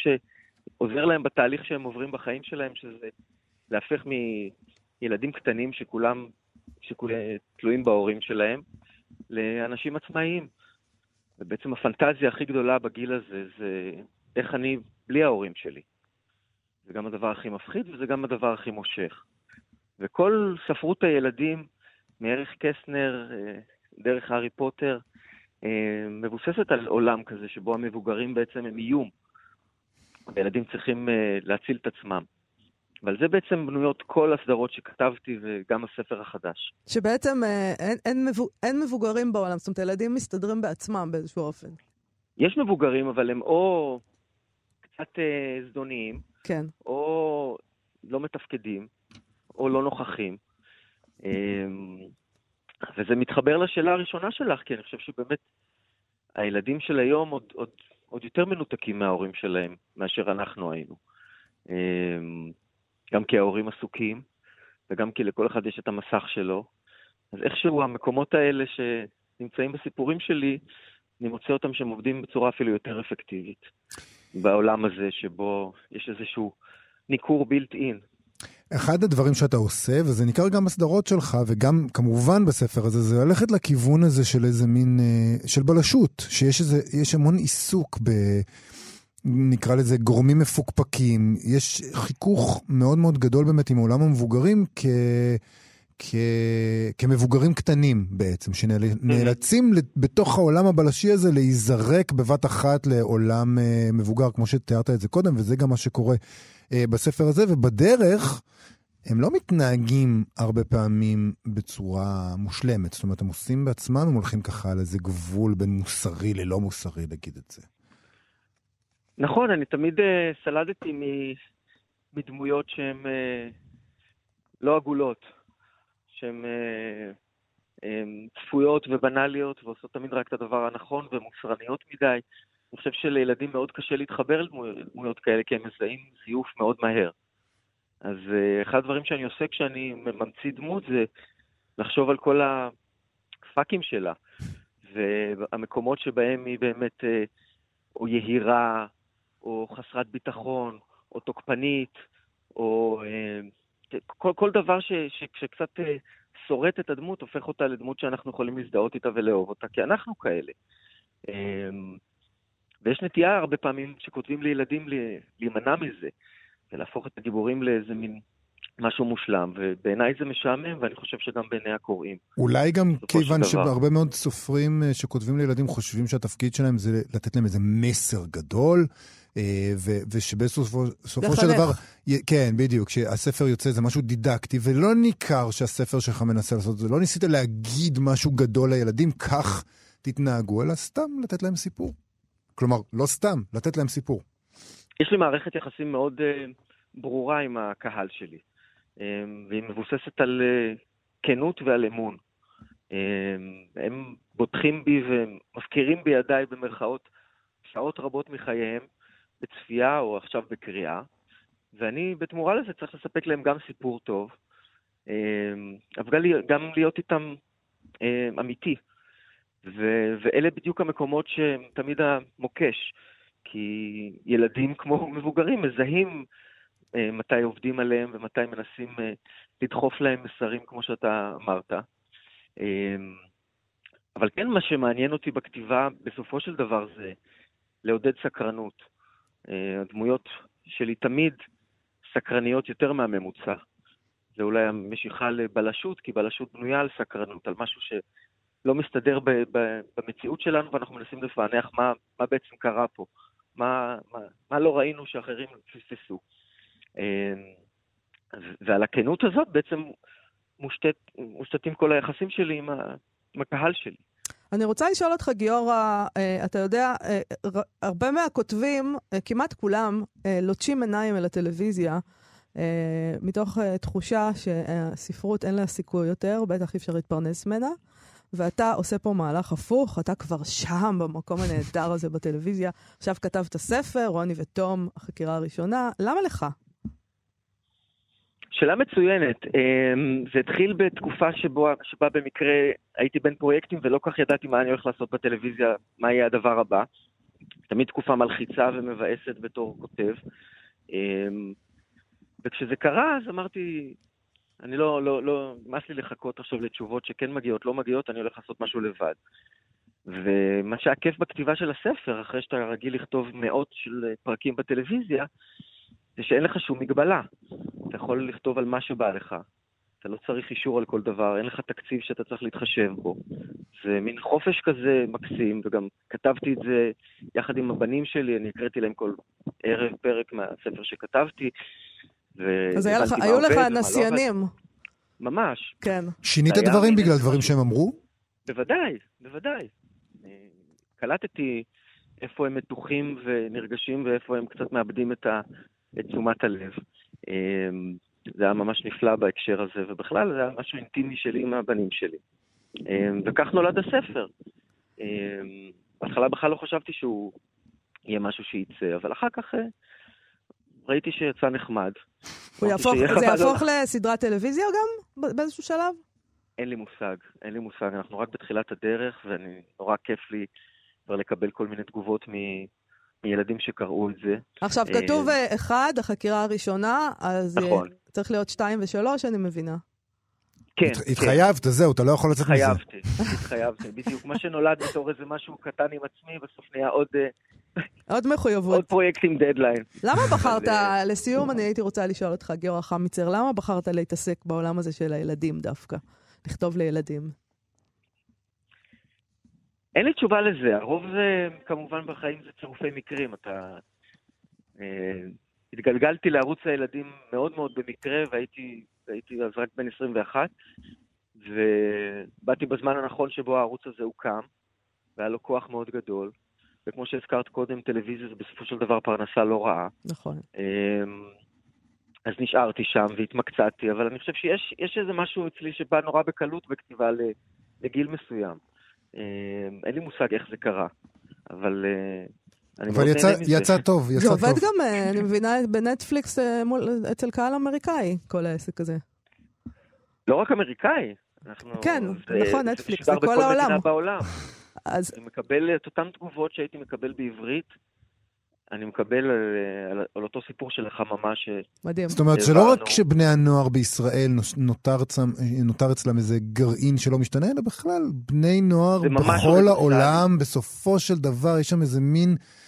שעוזר להם בתהליך שהם עוברים בחיים שלהם, שזה להפך מילדים קטנים שכולם, שכולם תלויים בהורים שלהם, לאנשים עצמאיים. ובעצם הפנטזיה הכי גדולה בגיל הזה זה איך אני בלי ההורים שלי. זה גם הדבר הכי מפחיד וזה גם הדבר הכי מושך. וכל ספרות הילדים, מערך קסנר, אה, דרך הארי פוטר, אה, מבוססת על עולם כזה שבו המבוגרים בעצם הם איום. הילדים צריכים אה, להציל את עצמם. ועל זה בעצם בנויות כל הסדרות שכתבתי וגם הספר החדש. שבעצם אה, אין, אין, מבו, אין מבוגרים בעולם, זאת אומרת, הילדים מסתדרים בעצמם באיזשהו אופן. יש מבוגרים, אבל הם או קצת אה, זדוניים, כן. או לא מתפקדים, או לא נוכחים. אמ, וזה מתחבר לשאלה הראשונה שלך, כי אני חושב שבאמת הילדים של היום עוד, עוד, עוד יותר מנותקים מההורים שלהם מאשר אנחנו היינו. אמ, גם כי ההורים עסוקים, וגם כי לכל אחד יש את המסך שלו. אז איכשהו המקומות האלה שנמצאים בסיפורים שלי, אני מוצא אותם שהם עובדים בצורה אפילו יותר אפקטיבית. בעולם הזה שבו יש איזשהו ניכור בילט אין. אחד הדברים שאתה עושה, וזה ניכר גם בסדרות שלך, וגם כמובן בספר הזה, זה ללכת לכיוון הזה של איזה מין, אה, של בלשות, שיש איזה, יש המון עיסוק ב... נקרא לזה גורמים מפוקפקים, יש חיכוך מאוד מאוד גדול באמת עם עולם המבוגרים כ... כ... כמבוגרים קטנים בעצם, שנאלצים בתוך העולם הבלשי הזה להיזרק בבת אחת לעולם אה, מבוגר, כמו שתיארת את זה קודם, וזה גם מה שקורה בספר הזה, ובדרך הם לא מתנהגים הרבה פעמים בצורה מושלמת. זאת אומרת, הם עושים בעצמם, הם הולכים ככה על איזה גבול בין מוסרי ללא מוסרי, נגיד את זה. נכון, אני תמיד uh, סלדתי מדמויות שהן uh, לא עגולות. שהן אה, צפויות ובנאליות ועושות תמיד רק את הדבר הנכון ומוסרניות מדי. אני חושב שלילדים מאוד קשה להתחבר לדמויות כאלה, כי הם מזהים זיוף מאוד מהר. אז אה, אחד הדברים שאני עושה כשאני ממציא דמות זה לחשוב על כל הפאקים שלה, והמקומות שבהם היא באמת אה, או יהירה, או חסרת ביטחון, או תוקפנית, או כל, כל דבר ש, ש, שקצת אה, שורט את הדמות, הופך אותה לדמות שאנחנו יכולים להזדהות איתה ולאהוב אותה, כי אנחנו כאלה. ויש נטייה הרבה פעמים שכותבים לילדים להימנע מזה, ולהפוך את הגיבורים לאיזה מין משהו מושלם, ובעיניי זה משעמם, ואני חושב שגם בעיני הקוראים. אולי גם כיוון שהרבה מאוד סופרים אה, שכותבים לילדים חושבים שהתפקיד שלהם זה לתת להם איזה מסר גדול, אה, ושבסופו של דבר, כן, בדיוק, שהספר יוצא זה משהו דידקטי, ולא ניכר שהספר שלך מנסה לעשות את זה. לא ניסית להגיד משהו גדול לילדים, כך תתנהגו, אלא סתם לתת להם סיפור. כלומר, לא סתם, לתת להם סיפור. יש לי מערכת יחסים מאוד uh, ברורה עם הקהל שלי, um, והיא מבוססת על uh, כנות ועל אמון. Um, הם בוטחים בי ומפקירים בידיי במרכאות שעות רבות מחייהם, בצפייה או עכשיו בקריאה, ואני בתמורה לזה צריך לספק להם גם סיפור טוב, אמ, אבל גם להיות איתם אמ, אמיתי. ו- ואלה בדיוק המקומות שהם תמיד המוקש, כי ילדים כמו מבוגרים מזהים אמ, מתי עובדים עליהם ומתי מנסים אה, לדחוף להם מסרים, כמו שאתה אמרת. אבל כן, מה שמעניין אותי בכתיבה בסופו של דבר זה לעודד סקרנות. אה, הדמויות שלי תמיד סקרניות יותר מהממוצע. זה אולי המשיכה לבלשות, כי בלשות בנויה על סקרנות, על משהו שלא מסתדר ב- ב- במציאות שלנו, ואנחנו מנסים לפענח מה, מה בעצם קרה פה, מה, מה, מה לא ראינו שאחרים פספסו. אה, ועל הכנות הזאת בעצם מושתת, מושתתים כל היחסים שלי עם, ה, עם הקהל שלי. אני רוצה לשאול אותך, גיורא, אה, אתה יודע, אה, הרבה מהכותבים, אה, כמעט כולם, לוטשים עיניים אל הטלוויזיה, מתוך תחושה שהספרות אין לה סיכוי יותר, בטח אי אפשר להתפרנס ממנה. ואתה עושה פה מהלך הפוך, אתה כבר שם, במקום הנהדר הזה בטלוויזיה. עכשיו כתבת ספר, רוני ותום, החקירה הראשונה. למה לך? שאלה מצוינת. אמ, זה התחיל בתקופה שבו, שבה במקרה הייתי בין פרויקטים ולא כך ידעתי מה אני הולך לעשות בטלוויזיה, מה יהיה הדבר הבא. תמיד תקופה מלחיצה ומבאסת בתור כותב. אמ, וכשזה קרה, אז אמרתי, אני לא, לא, לא, נמאס לי לחכות עכשיו לתשובות שכן מגיעות, לא מגיעות, אני הולך לעשות משהו לבד. ומה שהיה כיף בכתיבה של הספר, אחרי שאתה רגיל לכתוב מאות של פרקים בטלוויזיה, זה שאין לך שום מגבלה. אתה יכול לכתוב על מה שבא לך. אתה לא צריך אישור על כל דבר, אין לך תקציב שאתה צריך להתחשב בו. זה מין חופש כזה מקסים, וגם כתבתי את זה יחד עם הבנים שלי, אני הקראתי להם כל ערב פרק מהספר שכתבתי. אז לך, היו לך לא נסיינים. לא ממש. כן. שינית דברים בגלל דברים שהם אמרו? בוודאי, בוודאי. קלטתי איפה הם מתוחים ונרגשים ואיפה הם קצת מאבדים את, ה, את תשומת הלב. אמ, זה היה ממש נפלא בהקשר הזה, ובכלל זה היה משהו אינטימי שלי עם הבנים שלי. אמ, וכך נולד הספר. אמ, בהתחלה בכלל לא חשבתי שהוא יהיה משהו שייצא, אבל אחר כך אה, ראיתי שיצא נחמד. יהפוך, זה יהפוך לסדרת טלוויזיה גם באיזשהו שלב? אין לי מושג, אין לי מושג. אנחנו רק בתחילת הדרך, ואני, נורא כיף לי כבר לקבל כל מיני תגובות מ... מילדים שקראו את זה. עכשיו, אה, כתוב אה, אחד, החקירה הראשונה, אז אה, נכון. צריך להיות שתיים ושלוש, אני מבינה. כן. התחייבת, כן. זהו, אתה לא יכול לצאת מזה. התחייבתי, התחייבתי. בדיוק, מה שנולד בתור איזה משהו קטן עם עצמי, בסוף נהיה עוד עוד מחויבות. עוד פרויקט עם דדליין. למה [LAUGHS] בחרת, לסיום אני הייתי רוצה לשאול אותך, גיורא חמיצר, למה בחרת להתעסק בעולם הזה של הילדים דווקא? לכתוב לילדים. אין לי תשובה לזה, הרוב זה, כמובן בחיים זה צירופי מקרים. אתה... אה, התגלגלתי לערוץ הילדים מאוד מאוד במקרה, והייתי הייתי אז רק בן 21, ובאתי בזמן הנכון שבו הערוץ הזה הוקם, והיה לו כוח מאוד גדול. וכמו שהזכרת קודם, טלוויזיה זה בסופו של דבר פרנסה לא רעה. נכון. אמ, אז נשארתי שם והתמקצעתי, אבל אני חושב שיש איזה משהו אצלי שבא נורא בקלות בכתיבה לגיל מסוים. אמ, אין לי מושג איך זה קרה, אבל אה, אבל יצא. יצא טוב, יצא זה טוב. עובד גם, אה, אני מבינה, בנטפליקס אה, מול- אצל קהל אמריקאי, כל העסק הזה. לא רק אמריקאי. אנחנו, כן, זה, נכון, זה נטפליקס, משודר זה כל בכל העולם. מדינה בעולם. אז אני מקבל את אותן תגובות שהייתי מקבל בעברית, אני מקבל על, על, על אותו סיפור של החממה ש... מדהים. זאת אומרת שלא רק. שבני הנוער בישראל נותר, אצלם, נותר אצלם איזה גרעין שלא משתנה, אלא בכלל בני נוער זה ממש בכל. העולם, בסופו של דבר יש שם איזה מין אה,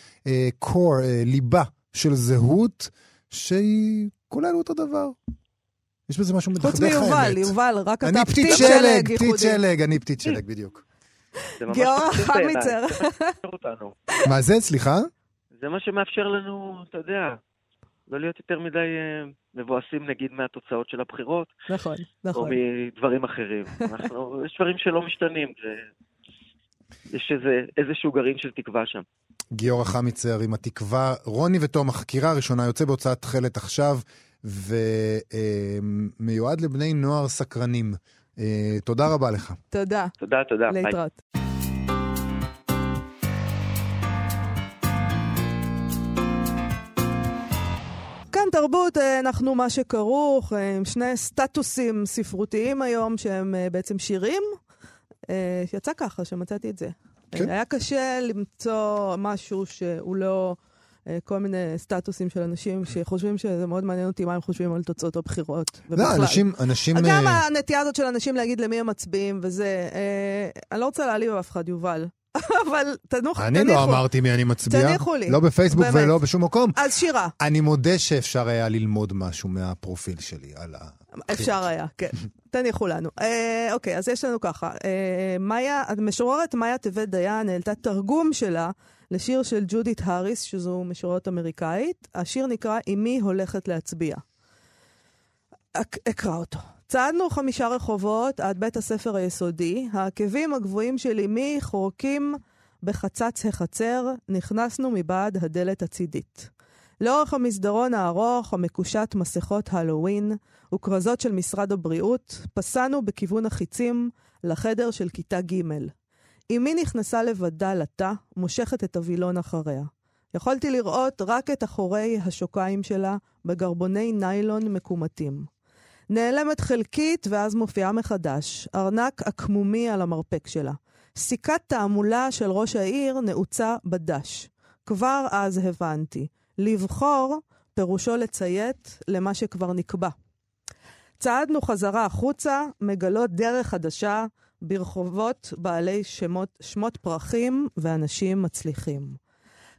core, אה, ליבה של זהות, שהיא כולנו אותו דבר. יש בזה משהו מדכדך חוץ האמת. מיובל, יובל, רק אתה אני פתית פתית שלג, שלג פתית ייחודי. שלג, אני פתית שלג, [LAUGHS] בדיוק. בעיניי, חמיצר. מה זה, סליחה? זה מה שמאפשר לנו, אתה יודע, לא להיות יותר מדי אה, מבואסים נגיד מהתוצאות של הבחירות, נכון, או נכון. מדברים אחרים. [LAUGHS] אנחנו, יש דברים שלא משתנים. יש איזשהו גרעין של תקווה שם. גיורא חמיצר עם התקווה. רוני ותום, החקירה הראשונה יוצא בהוצאת תכלת עכשיו, ומיועד לבני נוער סקרנים. אה, תודה רבה לך. תודה, תודה, תודה. ביי. להתראות. כאן תרבות, אה, אנחנו מה שכרוך, אה, עם שני סטטוסים ספרותיים היום, שהם בעצם שירים. יצא ככה שמצאתי את זה. כן. היה קשה למצוא משהו שהוא לא אה, כל מיני סטטוסים של אנשים שחושבים שזה מאוד מעניין אותי מה הם חושבים על תוצאות הבחירות. לא. אנשים, אנשים... גם אה, הנטייה הזאת של אנשים להגיד למי הם מצביעים וזה, אה, אני לא רוצה להעליב אף אחד, יובל, אבל תנוח, אני תניחו. לא אמרתי מי אני מצביע. תניחו לי. לא בפייסבוק באמת. ולא בשום מקום. אז שירה, אני מודה שאפשר היה ללמוד משהו מהפרופיל שלי על ה... אפשר היה, כן. [LAUGHS] תניחו לנו. אה, אוקיי, אז יש לנו ככה. אה, מאיה, המשוררת מאיה טבת דיין העלתה תרגום שלה לשיר של ג'ודית האריס, שזו משוררת אמריקאית. השיר נקרא "אמי הולכת להצביע". אק- אקרא אותו. צעדנו חמישה רחובות עד בית הספר היסודי, העקבים הגבוהים של אמי חורקים בחצץ החצר, נכנסנו מבעד הדלת הצידית. לאורך המסדרון הארוך, המקושט מסכות הלואוין וכרזות של משרד הבריאות, פסענו בכיוון החיצים לחדר של כיתה ג'. אמי נכנסה לבדה לתא, מושכת את הווילון אחריה. יכולתי לראות רק את אחורי השוקיים שלה בגרבוני ניילון מקומטים. נעלמת חלקית ואז מופיעה מחדש, ארנק עקמומי על המרפק שלה. סיכת תעמולה של ראש העיר נעוצה בדש. כבר אז הבנתי, לבחור פירושו לציית למה שכבר נקבע. צעדנו חזרה החוצה, מגלות דרך חדשה ברחובות בעלי שמות, שמות פרחים ואנשים מצליחים.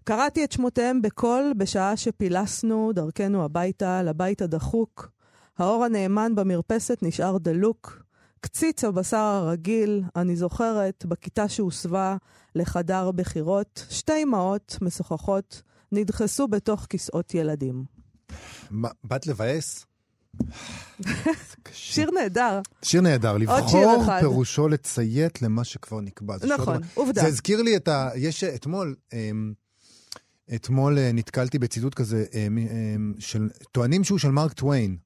קראתי את שמותיהם בקול בשעה שפילסנו דרכנו הביתה, לבית הדחוק. האור הנאמן במרפסת נשאר דלוק. קציץ הבשר הרגיל, אני זוכרת, בכיתה שהוסבה לחדר בחירות, שתי אמהות משוחחות נדחסו בתוך כיסאות ילדים. מה, באת לבאס? [LAUGHS] שיר נהדר. שיר נהדר, לבחור. פירושו לציית למה שכבר נקבע. נכון. עובדה. זה הזכיר לי את ה... יש אתמול, אמ, אתמול אה, נתקלתי בציטוט כזה, אמ, אמ, של, טוענים שהוא של מרק טוויין,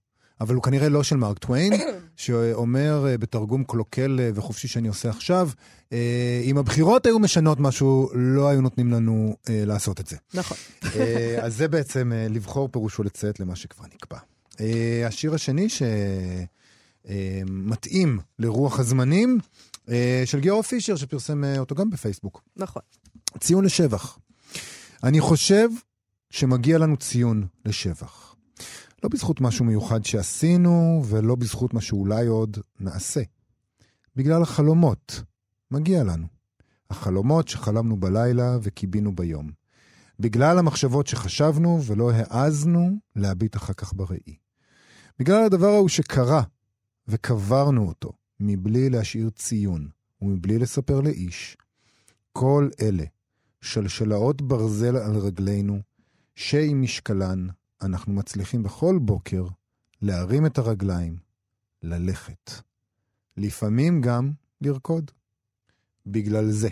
אבל הוא כנראה לא של מרק טוויין, [COUGHS] שאומר אה, בתרגום קלוקל אה, וחופשי שאני עושה עכשיו, אה, אם הבחירות היו משנות משהו, לא היו נותנים לנו לעשות את זה. נכון. אז זה בעצם לבחור פירושו לציית למה שכבר נקבע. השיר השני שמתאים לרוח הזמנים, של גיאור פישר, שפרסם אותו גם בפייסבוק. נכון. ציון לשבח. אני חושב שמגיע לנו ציון לשבח. לא בזכות משהו מיוחד שעשינו, ולא בזכות מה שאולי עוד נעשה. בגלל החלומות. מגיע לנו. החלומות שחלמנו בלילה וקיבינו ביום. בגלל המחשבות שחשבנו ולא העזנו להביט אחר כך בראי. בגלל הדבר ההוא שקרה וקברנו אותו, מבלי להשאיר ציון ומבלי לספר לאיש. כל אלה, שלשלאות ברזל על רגלינו, שעם משקלן, אנחנו מצליחים בכל בוקר להרים את הרגליים, ללכת. לפעמים גם לרקוד. בגלל זה.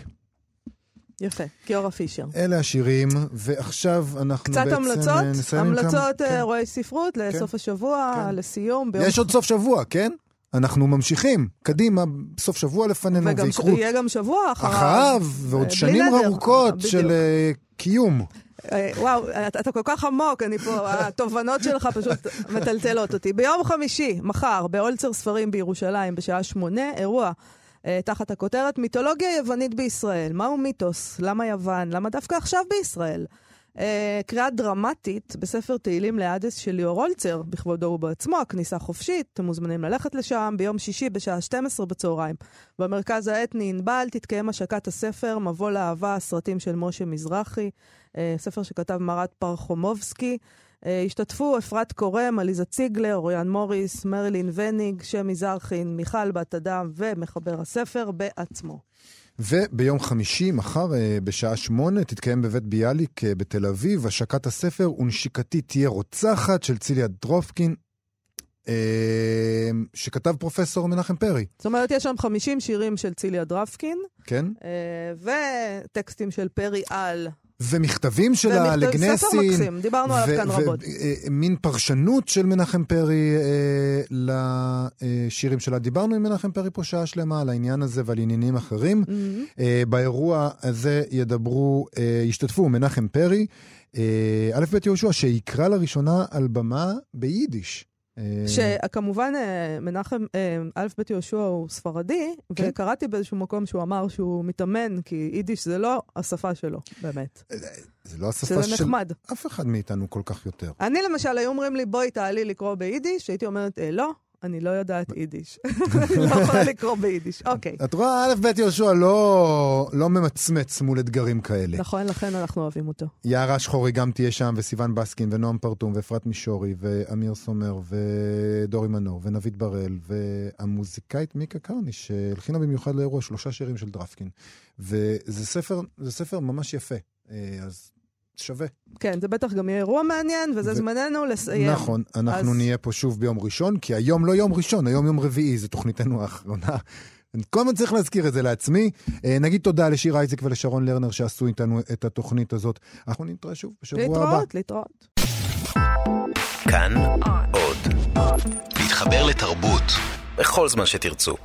יפה, גיורא פישר. אלה השירים, ועכשיו אנחנו קצת בעצם המלצות, אה, נסיים עם כמה... המלצות אה, כן. רואי ספרות לסוף השבוע, כן. לסיום. ביום יש עוד סוף שבוע, כן? אנחנו ממשיכים, קדימה, סוף שבוע לפנינו, ויקרו יהיה גם שבוע אחריו. אחריו, ועוד בלי שנים ארוכות בדיוק. של אה, קיום. אה, וואו, אתה, כל כך עמוק, אני פה, התובנות שלך פשוט מטלטלות אותי. ביום חמישי, מחר, באולצר ספרים בירושלים, בשעה שמונה, אירוע. אה, תחת הכותרת מיתולוגיה יוונית בישראל. מהו מיתוס? למה יוון? למה דווקא עכשיו בישראל? אה, קריאה דרמטית בספר תהילים להאדס של ליאור הולצר, בכבודו ובעצמו, הכניסה חופשית, אתם מוזמנים ללכת לשם ביום שישי בשעה 12 בצהריים. במרכז האתני ענבל תתקיים השקת הספר מבוא לאהבה, הסרטים של משה מזרחי, ספר שכתב מרת פרחומובסקי. אה, השתתפו אפרת קורם, עליזה ציגלר, אוריאן מוריס, מרילין וניג, שמי זרחין, מיכל בת אדם ומחבר הספר בעצמו. וביום חמישי, מחר, אה, בשעה שמונה, תתקיים בבית ביאליק אה, בתל אביב, השקת הספר "ונשיקתי תהיה רוצחת" של ציליה דרופקין, אה, שכתב פרופסור מנחם פרי, זאת אומרת, יש שם 50 שירים של ציליה דרפקין, כן? אה, וטקסטים של פרי על. ומכתבים שלה ומכתב- לגנסין. ספר מקסים, דיברנו עליו כאן רבות. ומין פרשנות של מנחם פרי אה, לשירים שלה. דיברנו עם מנחם פרי פה שעה שלמה על העניין הזה ועל עניינים אחרים. מהמם. אה, באירוע הזה ידברו, אה, ישתתפו מנחם פרי, אה, א' ב' יהושע, שיקרא לראשונה על במה ביידיש. אה, שכמובן אה, מנחם, אה, א' ב' יהושע הוא ספרדי, כן. וקראתי באיזשהו מקום שהוא אמר שהוא מתאמן, כי יידיש זה לא השפה שלו, באמת. זה לא השפה שזה של נחמד. אף אחד מאיתנו כל כך יותר. אני למשל, היו אומרים לי, בואי תעלי לקרוא ביידיש, הייתי אומרת, "אה, לא, אני לא יודעת יידיש. [LAUGHS] אני לא יכולה לקרוא ביידיש. אוקיי. את רואה, א' ב' יהושע לא, לא ממצמץ מול אתגרים כאלה. נכון, לכן אנחנו אוהבים אותו. יערה שחורי גם תהיה שם, וסיון בסקין, ונועם פרטום, ואפרת מישורי, ואמיר סומר, ודורי מנור, ונבית בראל, והמוזיקאית מיקה קרני, שהלחינה במיוחד לאירוע שלושה שירים של דרפקין. וזה ספר, זה ספר ממש יפה, אה, אז שווה. כן, זה בטח גם יהיה אירוע מעניין, וזה ו- זמננו לסיים. נכון, אנחנו אז- נהיה פה שוב ביום ראשון, כי היום לא יום ראשון, היום יום רביעי, זו תוכניתנו האחרונה. אני כל הזמן צריך להזכיר את זה לעצמי. אה, נגיד תודה לשיר אייזק ולשרון לרנר שעשו איתנו את התוכנית הזאת. אנחנו נתראה שוב בשבוע הבא. להתראות, להתראות. כאן עוד. להתחבר לתרבות בכל זמן שתרצו.